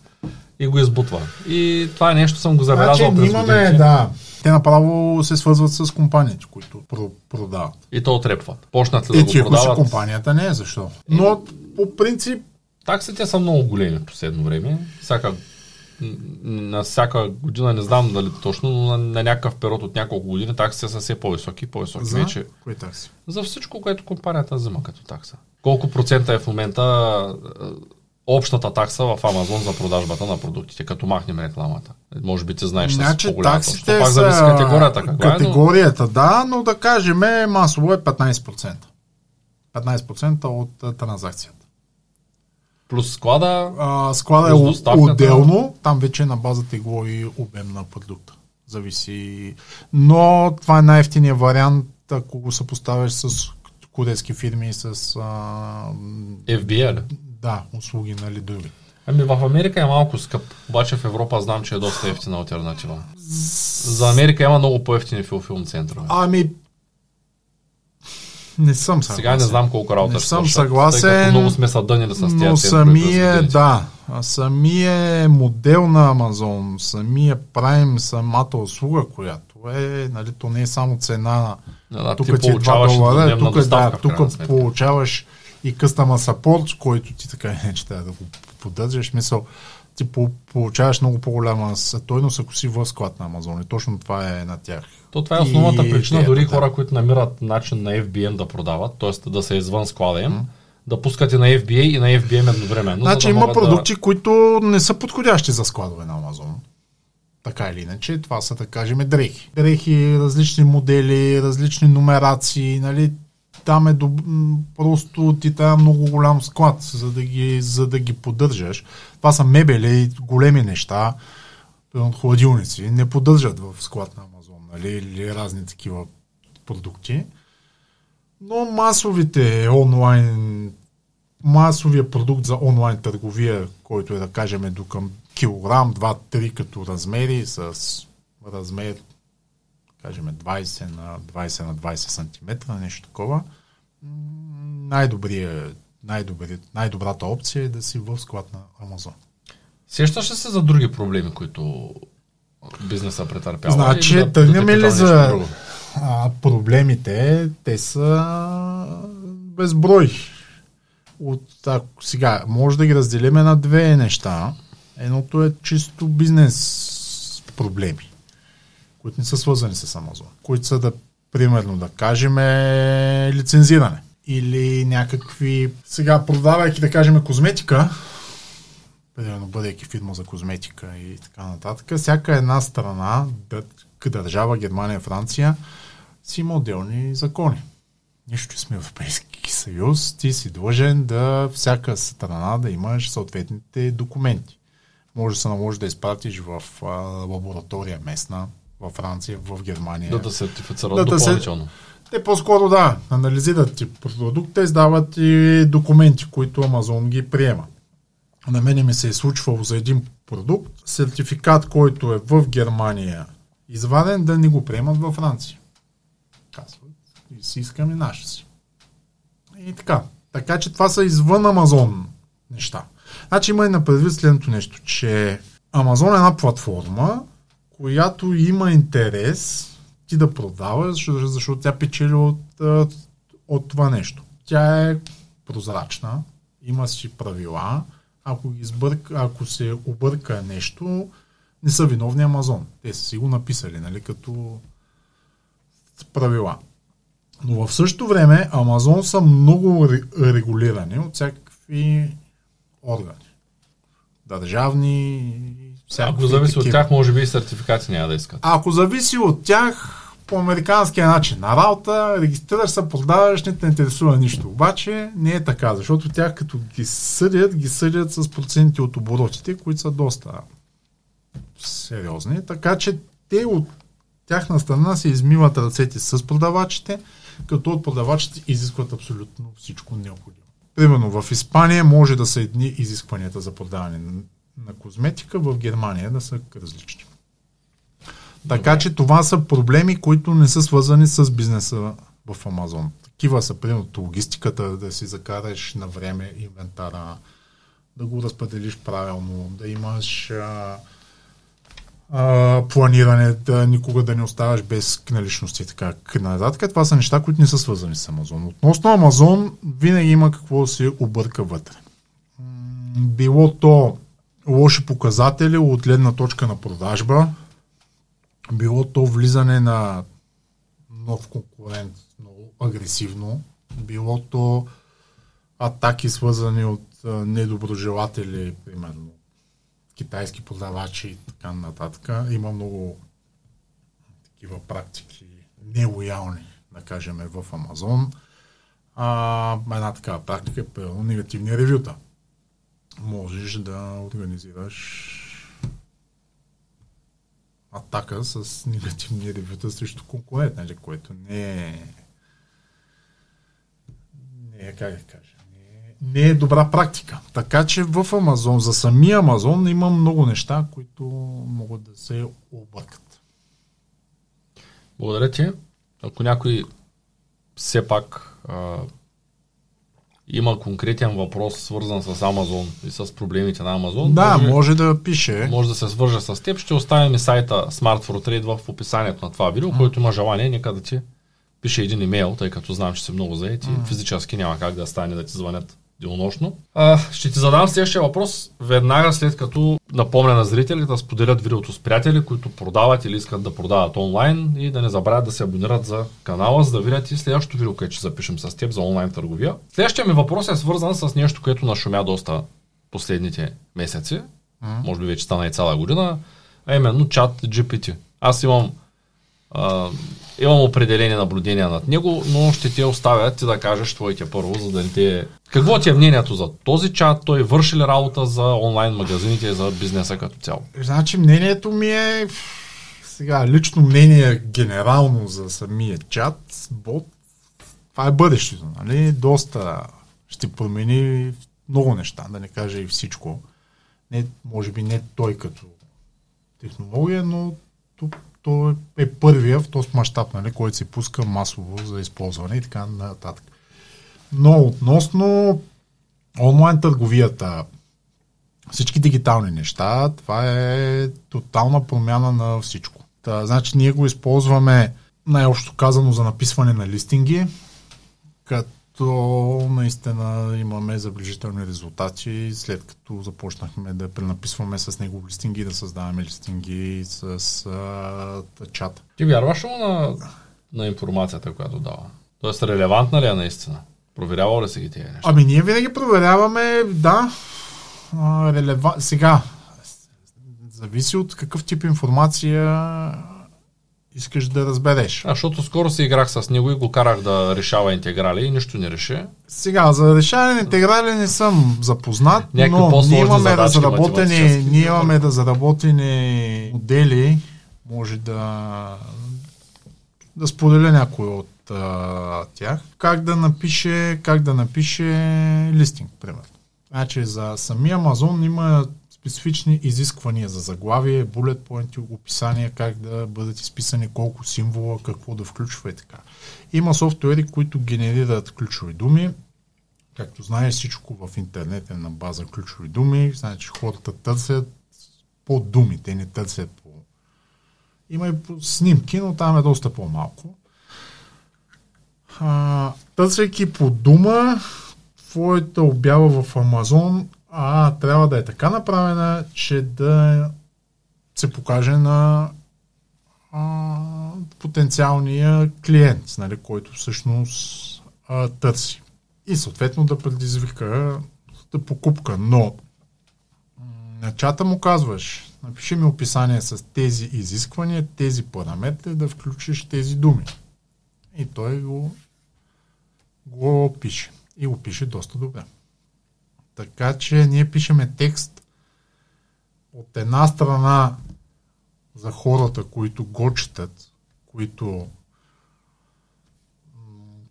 и го избутва. И това нещо съм го забелязал Значи, през имаме, годините. да. Те направо се свързват с компаниите, които про- продават. И то отрепват. Почнат ли Е, да го продават. компанията не е, защо? Но по принцип Таксите са много големи в последно време. Всяка, на всяка година, не знам дали точно, но на, на някакъв период от няколко години таксите са все по-високи и по-високи. за Вече кои такси? за всичко, което компанията взима като такса. Колко процента е в момента е, общата такса в Амазон за продажбата на продуктите, като махнем рекламата? Може би ти знаеш Значи с по-голяма таксите пак са... зависи категорията каква е, но Категорията, да, но да кажем масово е 15%. 15% от а, транзакцията. плюс склада, А, склада е Плюс доставката. отделно, там вече е на база тегло и обем на продукта. Зависи. Но това е най-ефтиният вариант, ако го съпоставяш с корейски фирми, с а, FBA ли? Да, услуги, нали, други. Ами в Америка е малко скъп, обаче в Европа знам, че е доста ефтина альтернатива. За Америка има много по-ефтини филфилм центрове. Ами, не съм съгласен. Сега не знам колко работа Не ще съм свършат, Тъй съгласен, като много сме съдънили с тези Но годините. да, самия модел на Амазон, самия Prime, самата услуга, която е, нали, то не е само цена, Да, да, тук ти ти е 2 получаваш и долара, тук, е, да, тук получаваш и къстама support, който ти така иначе трябва да го поддържаш. Мисъл, ти по- получаваш много по-голяма стойност, ако си в склад на Амазон. И точно това е на тях. То това е основната И причина, дори да. хора, които намират начин на FBM да продават, т.е. да са извън склада им, да пускат и на FBA и на FBM едновременно. Значи да има продукти, които не са подходящи за складове на Амазон. Така или иначе, това са, да кажем, дрехи. Дрехи, различни модели, различни номерации, нали? Там е доб... м, просто ти трябва много голям склад, за да ги, за да ги поддържаш. Това са мебели, големи неща, хладилници, не поддържат в склад на Амазон, нали? Или разни такива продукти. Но масовите онлайн масовия продукт за онлайн търговия, който е да кажем до към килограм, 2-3 като размери с размер кажем 20 на 20 на 20 см, нещо такова, най-добрия, най-добри, най-добрата опция е да си в склад на Амазон. Сещаш ли се за други проблеми, които бизнеса претърпява? Значи, да- тръгнем да ли за а, проблемите, те са безброй. От, ако, сега, може да ги разделиме на две неща. Едното е чисто бизнес проблеми, които не са свързани с Амазон, които са да, примерно, да кажем, е лицензиране или някакви... Сега, продавайки, да кажем, козметика, примерно бъдейки фирма за козметика и така нататък, всяка една страна, държава, Германия, Франция, си има отделни закони. Нищо, че сме Европейски съюз, ти си длъжен да всяка страна да имаш съответните документи. Може да се наложи да изпратиш в лаборатория местна, във Франция, в Германия. Да те сертифицират Да те допълнително. Те по-скоро да, анализират ти продукта, издават и документи, които Амазон ги приема. На мене ми се е случвало за един продукт, сертификат, който е в Германия изваден, да ни го приемат във Франция. Казват, и си искаме наши си. И така. Така че това са извън Амазон неща. Значи има и на предвид следното нещо, че Амазон е една платформа, която има интерес ти да продаваш, защото, защото тя печели от, от това нещо. Тя е прозрачна, има си правила, ако, ги ако се обърка нещо, не са виновни Амазон. Те са си го написали, нали, като правила. Но в същото време Амазон са много регулирани от всякакви органи. Държавни. Ако зависи такива. от тях, може би и сертификати няма да искат. Ако зависи от тях, по американския начин на работа, регистрираш се, продаваш, не те интересува нищо. Обаче не е така, защото тях като ги съдят, ги съдят с проценти от оборотите, които са доста сериозни. Така че те от тяхна страна се измиват ръцете с продавачите, като от продавачите изискват абсолютно всичко необходимо. Примерно в Испания може да са едни изискванията за продаване на козметика, в Германия да са различни. Така че това са проблеми, които не са свързани с бизнеса в Амазон. Такива са, примерно, логистиката, да си закараш на време инвентара, да го разпределиш правилно, да имаш а, а, планиране, да никога да не оставаш без наличности и така нататък. Това са неща, които не са свързани с Амазон. Относно Амазон, винаги има какво да се обърка вътре. Било то лоши показатели от гледна точка на продажба, било то влизане на нов конкурент много агресивно, било то атаки свързани от недоброжелатели, примерно китайски продавачи и така нататък. Има много такива практики нелоялни, да кажем, в Амазон. А, една такава практика е негативни ревюта. Можеш да организираш атака с негативни ревюта срещу конкурент, нали, което не е не е, как да кажа, не е, не е добра практика. Така че в Амазон, за самия Амазон има много неща, които могат да се объркат. Благодаря ти. Ако някой все пак а, има конкретен въпрос, свързан с Амазон и с проблемите на Амазон, да, може, може да пише. Може да се свържа с теб. Ще оставим и сайта Smart for Trade в описанието на това видео, mm. който има желание, нека да ти пише един имейл, тъй като знам, че си много заети. Mm. Физически няма как да стане да ти звънят денонощно. А, ще ти задам следващия въпрос веднага след като напомня на зрителите да споделят видеото с приятели, които продават или искат да продават онлайн и да не забравят да се абонират за канала, за да видят и следващото видео, което ще запишем с теб за онлайн търговия. Следващия ми въпрос е свързан с нещо, което нашумя доста последните месеци, mm. може би вече стана и цяла година, а именно чат GPT. Аз имам а, имам определени наблюдения над него, но ще те оставят ти да кажеш твоите първо, за да не те... Какво ти е мнението за този чат? Той върши ли работа за онлайн магазините и за бизнеса като цяло? Значи мнението ми е сега лично мнение генерално за самия чат, бот, това е бъдещето, нали? Доста ще промени много неща, да не кажа и всичко. Не, може би не той като технология, но то е първия в този мащаб, нали, който се пуска масово за използване и така нататък. Но относно онлайн търговията, всички дигитални неща, това е тотална промяна на всичко. Та, значи ние го използваме най-общо казано за написване на листинги, като то наистина имаме заближителни резултати, след като започнахме да пренаписваме с него листинги да създаваме листинги с а, чат. Ти вярваш ли на, на информацията, която дава? Тоест релевантна ли е наистина? Проверява ли се ги тези неща? Ами ние винаги проверяваме, да, релева... Сега, зависи от какъв тип информация искаш да разбереш. А, защото скоро си играх с него и го карах да решава интеграли и нищо не реши. Сега, за решаване на интеграли не съм запознат, Някакви но ние имаме разработени, ние имаме разработени модели, може да да споделя някой от а, тях. Как да напише, как да напише листинг, примерно. Значи за самия Амазон има специфични изисквания за заглавие, булет поинти, описание, как да бъдат изписани колко символа, какво да включва и така. Има софтуери, които генерират ключови думи. Както знаеш, всичко в интернет е на база ключови думи. Значи хората търсят по думи, те не търсят по... Има и по снимки, но там е доста по-малко. А, търсейки по дума, твоята обява в Амазон а, трябва да е така направена, че да се покаже на а, потенциалния клиент, нали, който всъщност а, търси. И съответно да предизвика да покупка. Но на чата му казваш, напиши ми описание с тези изисквания, тези параметри, да включиш тези думи. И той го, го пише. И го пише доста добре. Така че ние пишеме текст от една страна за хората, които го четат, които,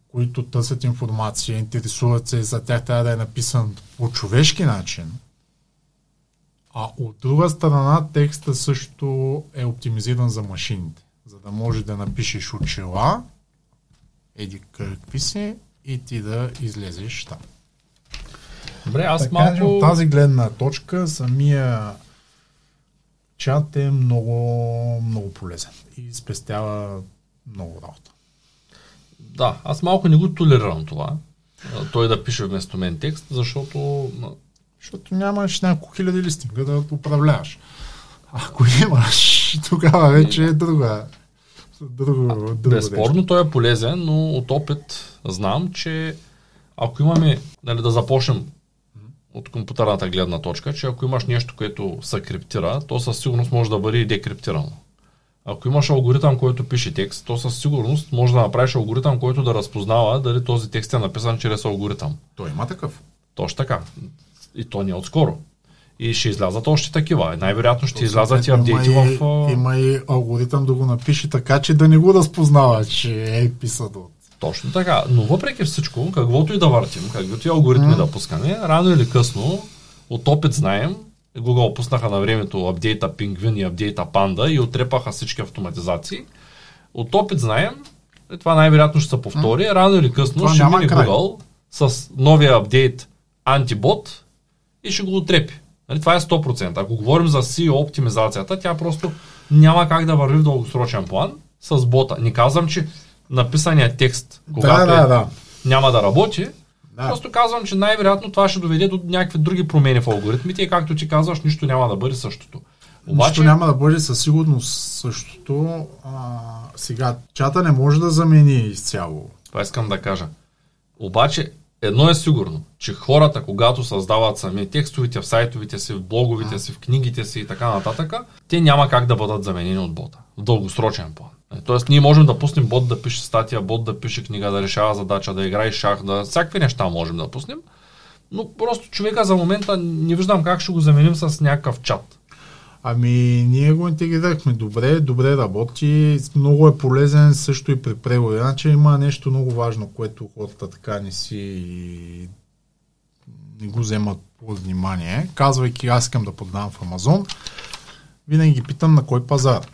които търсят информация, интересуват се, за тях трябва да е написан по човешки начин. А от друга страна текста също е оптимизиран за машините, за да може да напишеш очила, еди какви си, и ти да излезеш там. Добре, аз така, малко... От тази гледна точка самия чат е много, много полезен и спестява много работа. Да, аз малко не го толерирам това. Той да пише вместо мен текст, защото... Защото нямаш няколко хиляди листинга да управляваш. Ако имаш, тогава вече е друга. друго, друго Безспорно той е полезен, но от опит знам, че ако имаме, нали, да започнем от компютърната гледна точка, че ако имаш нещо, което се криптира, то със сигурност може да бъде и декриптирано. Ако имаш алгоритъм, който пише текст, то със сигурност може да направиш алгоритъм, който да разпознава дали този текст е написан чрез алгоритъм. Той има такъв. Точно така. И то не е отскоро. И ще излязат още такива. Най-вероятно ще излязат и апдейти в... Има и алгоритъм да го напише така, че да не го разпознава, че е писано. Точно така. Но въпреки всичко, каквото и да въртим, каквито и алгоритми mm. да пускаме, рано или късно, от опит знаем, Google пуснаха на времето апдейта Пингвин и апдейта Панда и отрепаха всички автоматизации. От опит знаем, и това най-вероятно ще се повтори, mm. рано или късно това ще мине Google с новия апдейт антибот и ще го отрепи. Нали, това е 100%. Ако говорим за SEO оптимизацията, тя просто няма как да върви в дългосрочен план с бота. Не казвам, че написания текст, когато да, да, да. няма да работи, да. Просто казвам, че най-вероятно това ще доведе до някакви други промени в алгоритмите и както ти казваш, нищо няма да бъде същото. Обаче... Нищо няма да бъде със сигурност същото. А, сега, чата не може да замени изцяло. Това искам да кажа. Обаче, едно е сигурно, че хората, когато създават сами текстовите в сайтовите си, в блоговите си, в книгите си и така нататък, те няма как да бъдат заменени от бота. В дългосрочен план. Е, тоест, ние можем да пуснем бот да пише статия, бот да пише книга, да решава задача, да играе шах, да всякакви неща можем да пуснем. Но просто човека за момента не виждам как ще го заменим с някакъв чат. Ами, ние го интегрирахме добре, добре работи, много е полезен също и при превода. Значи има нещо много важно, което хората така не си не го вземат под внимание. Казвайки, аз искам да подавам в Амазон, винаги ги питам на кой пазар.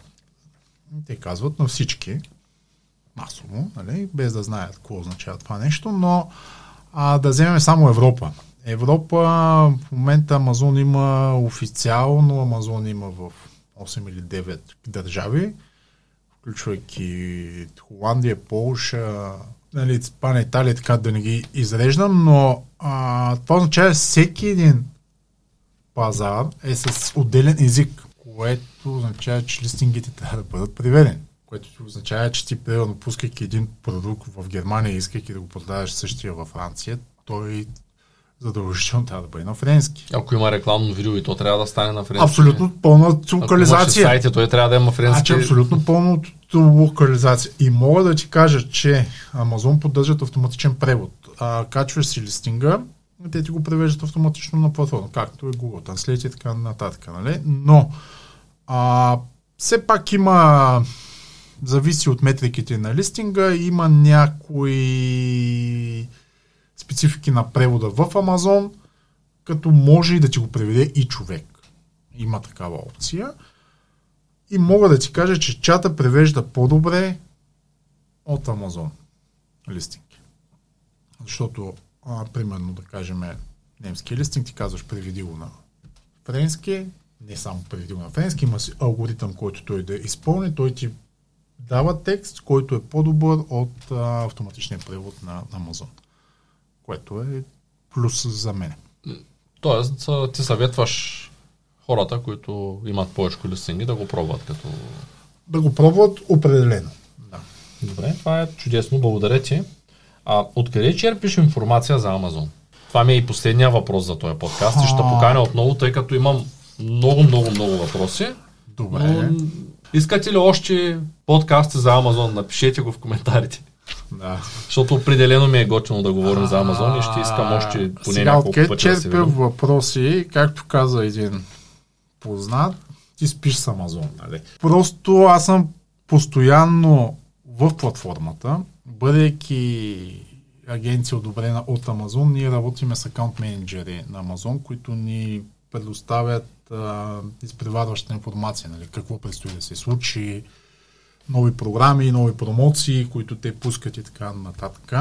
Те казват на всички, масово, нали, без да знаят какво означава това нещо, но а, да вземем само Европа. Европа в момента Амазон има официално, Амазон има в 8 или 9 държави, включвайки Холандия, Полша, нали, Испания, Италия, така да не ги изреждам, но а, това означава всеки един пазар е с отделен език което означава, че листингите трябва да бъдат преведени. Което означава, че ти, примерно, пускайки един продукт в Германия, искайки да го продаваш същия във Франция, той задължително трябва да бъде на френски. Ако има рекламно видео и то трябва да стане на френски. Абсолютно пълна локализация. Ако сайти, той трябва да има френски. Значи абсолютно пълна локализация. И мога да ти кажа, че Амазон поддържат автоматичен превод. А, качваш си листинга, те ти го превеждат автоматично на платформа, както е Google Translate и така нататък. Нали? Но а, все пак има зависи от метриките на листинга. Има някои специфики на превода в Амазон, като може и да ти го преведе и човек. Има такава опция. И мога да ти кажа, че чата превежда по-добре от Амазон листинг. Защото, а, примерно, да кажем, немски листинг, ти казваш преведи го на френски, не само преведи го на френски, има си алгоритъм, който той да изпълни, той ти дава текст, който е по-добър от а, автоматичния превод на Амазон, което е плюс за мен. Тоест, ти съветваш хората, които имат повече листинги, да го пробват като... Да го пробват определено. Да. Добре, това е чудесно, благодаря ти. А откъде черпиш информация за Амазон? Това ми е и последния въпрос за този подкаст и ще поканя отново, тъй като имам много, много, много въпроси. Добре. Но, искате ли още подкасти за Амазон? Напишете го в коментарите. Да. Защото определено ми е готино да говорим за Амазон и ще искам още поне Сега, няколко пъти да въпроси, както каза един познат, ти спиш с Амазон. Нали? Просто аз съм постоянно в платформата, бъдейки агенция одобрена от Амазон, ние работиме с акаунт менеджери на Амазон, които ни предоставят изпреварваща информация, нали, какво предстои да се случи, нови програми, нови промоции, които те пускат и така нататък.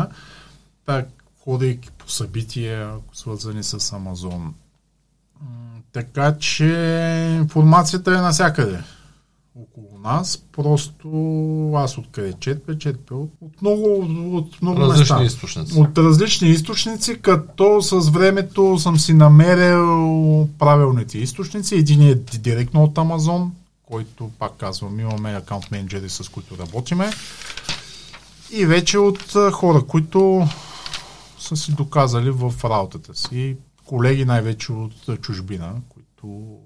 Так, ходейки по събития, свързани с Амазон. Така че информацията е навсякъде около нас. Просто аз откъде четпе, четпе от, от много, от много различни места. източници. От различни източници, като с времето съм си намерил правилните източници. Един е директно от Амазон, който, пак казвам, имаме акаунт менеджери, с които работиме. И вече от хора, които са си доказали в работата си. Колеги най-вече от чужбина, които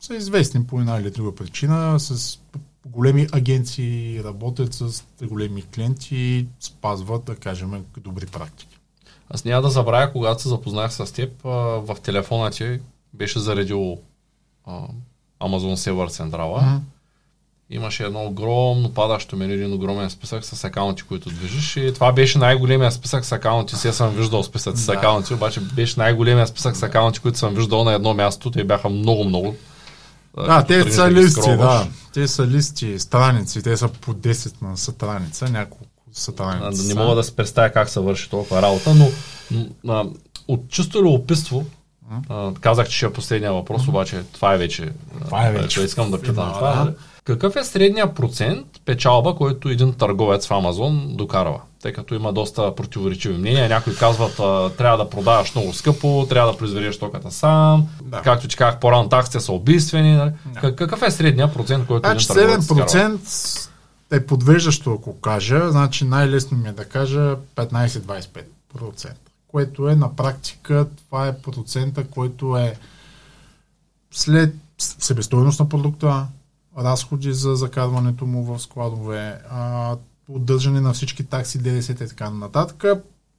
са известни по една или друга причина, с големи агенции работят с големи клиенти, спазват, да кажем, добри практики. Аз няма да забравя, когато се запознах с теб, в телефона ти беше заредил Amazon Server Централа. Mm-hmm. Имаше едно огромно падащо меню, един огромен списък с акаунти, които движиш. И това беше най-големия списък с акаунти. Сега съм виждал списъци с акаунти, обаче беше най-големия списък с акаунти, които съм виждал на едно място. Те бяха много-много. Да, те са листи, да. Те са листи, страници, те са по 10 на страница, няколко страници. Не мога да се представя как се върши толкова работа, но от чисто любопитство, а, казах, че ще е последния въпрос, обаче това е вече. Това е вече. Искам да питам това. Да. Какъв е средния процент печалба, който един търговец в Амазон докарва? Тъй като има доста противоречиви мнения. Някои казват, трябва да продаваш много скъпо, трябва да произведеш токата сам. Да. Както ти казах по-рано, таксите са убийствени. Да. Какъв е средния процент, който значи, един търговец 7% е подвеждащо, ако кажа. Значи най-лесно ми е да кажа 15-25%. Което е на практика, това е процента, който е след себестойност на продукта, разходи за закарването му в складове, а, удържане на всички такси, ДДС и така нататък.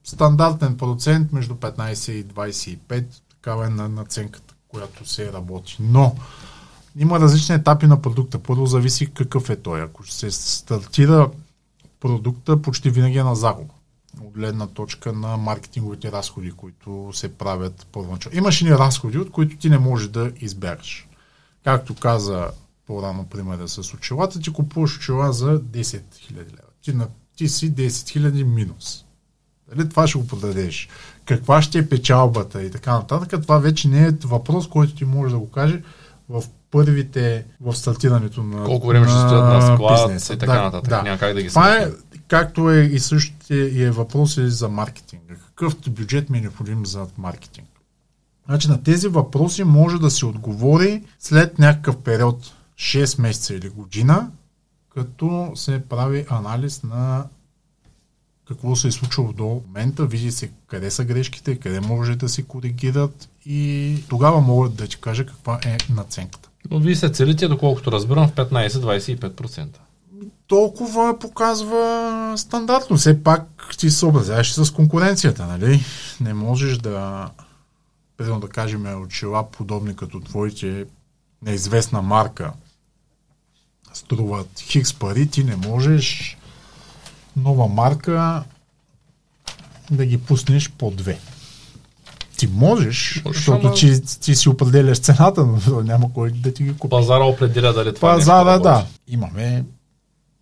Стандартен процент между 15 и 25, такава е на наценката, която се работи. Но има различни етапи на продукта. Първо зависи какъв е той. Ако се стартира продукта, почти винаги е на загуба. От гледна точка на маркетинговите разходи, които се правят първоначално. Имаш и разходи, от които ти не можеш да избягаш. Както каза по-рано примера с очилата, ти купуваш очила за 10 000 лева. Ти, на, ти си 10 000 минус. Дали това ще го продадеш? Каква ще е печалбата и така нататък, това вече не е въпрос, който ти може да го каже в първите, в стартирането на Колко време ще стоят на склад бизнеса. и така да, нататък. Да. Няма как да ги Това е, както е и същите и е въпрос и за маркетинга. Какъв бюджет ми е необходим за маркетинг? Значи на тези въпроси може да се отговори след някакъв период 6 месеца или година, като се прави анализ на какво се е случило до момента, види се къде са грешките, къде може да се коригират и тогава мога да ти кажа каква е наценката. Но вие се целите, доколкото разбирам, в 15-25%. Толкова показва стандартно. Все пак ти се съобразяваш с конкуренцията, нали? Не можеш да, примерно да кажем, очила подобни като твоите неизвестна марка, струват хикс пари, ти не можеш нова марка да ги пуснеш по две. Ти можеш, Можеш, защото ама- ти, ти си определяш цената, но няма кой да ти ги купи. Пазара определя дали това Пазара, да. работи. Имаме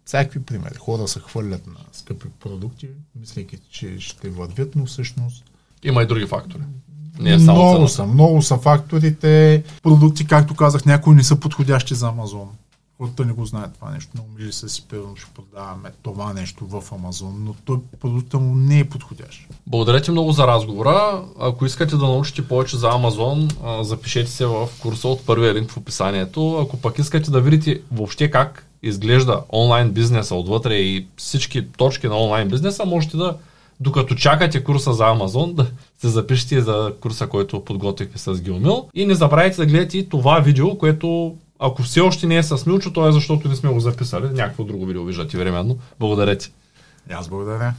всякакви примери. Хора се хвърлят на скъпи продукти, мислейки, че ще вървят, но всъщност Има и други фактори. Не е само много цената. са, много са факторите. Продукти, както казах, някои не са подходящи за Амазон. Хората не го знаят това нещо. Много мили са си, примерно, ще продаваме това нещо в Амазон, но той продукта му не е подходящ. Благодаря ти много за разговора. Ако искате да научите повече за Amazon, а, запишете се в курса от първия линк в описанието. Ако пък искате да видите въобще как изглежда онлайн бизнеса отвътре и всички точки на онлайн бизнеса, можете да, докато чакате курса за Amazon, да се запишете за курса, който подготвихме с Гилмил. И не забравяйте да гледате и това видео, което ако все още не е с Милчо, то е защото не сме го записали. Някакво друго видео виждате временно. Благодаря ти. Аз благодаря.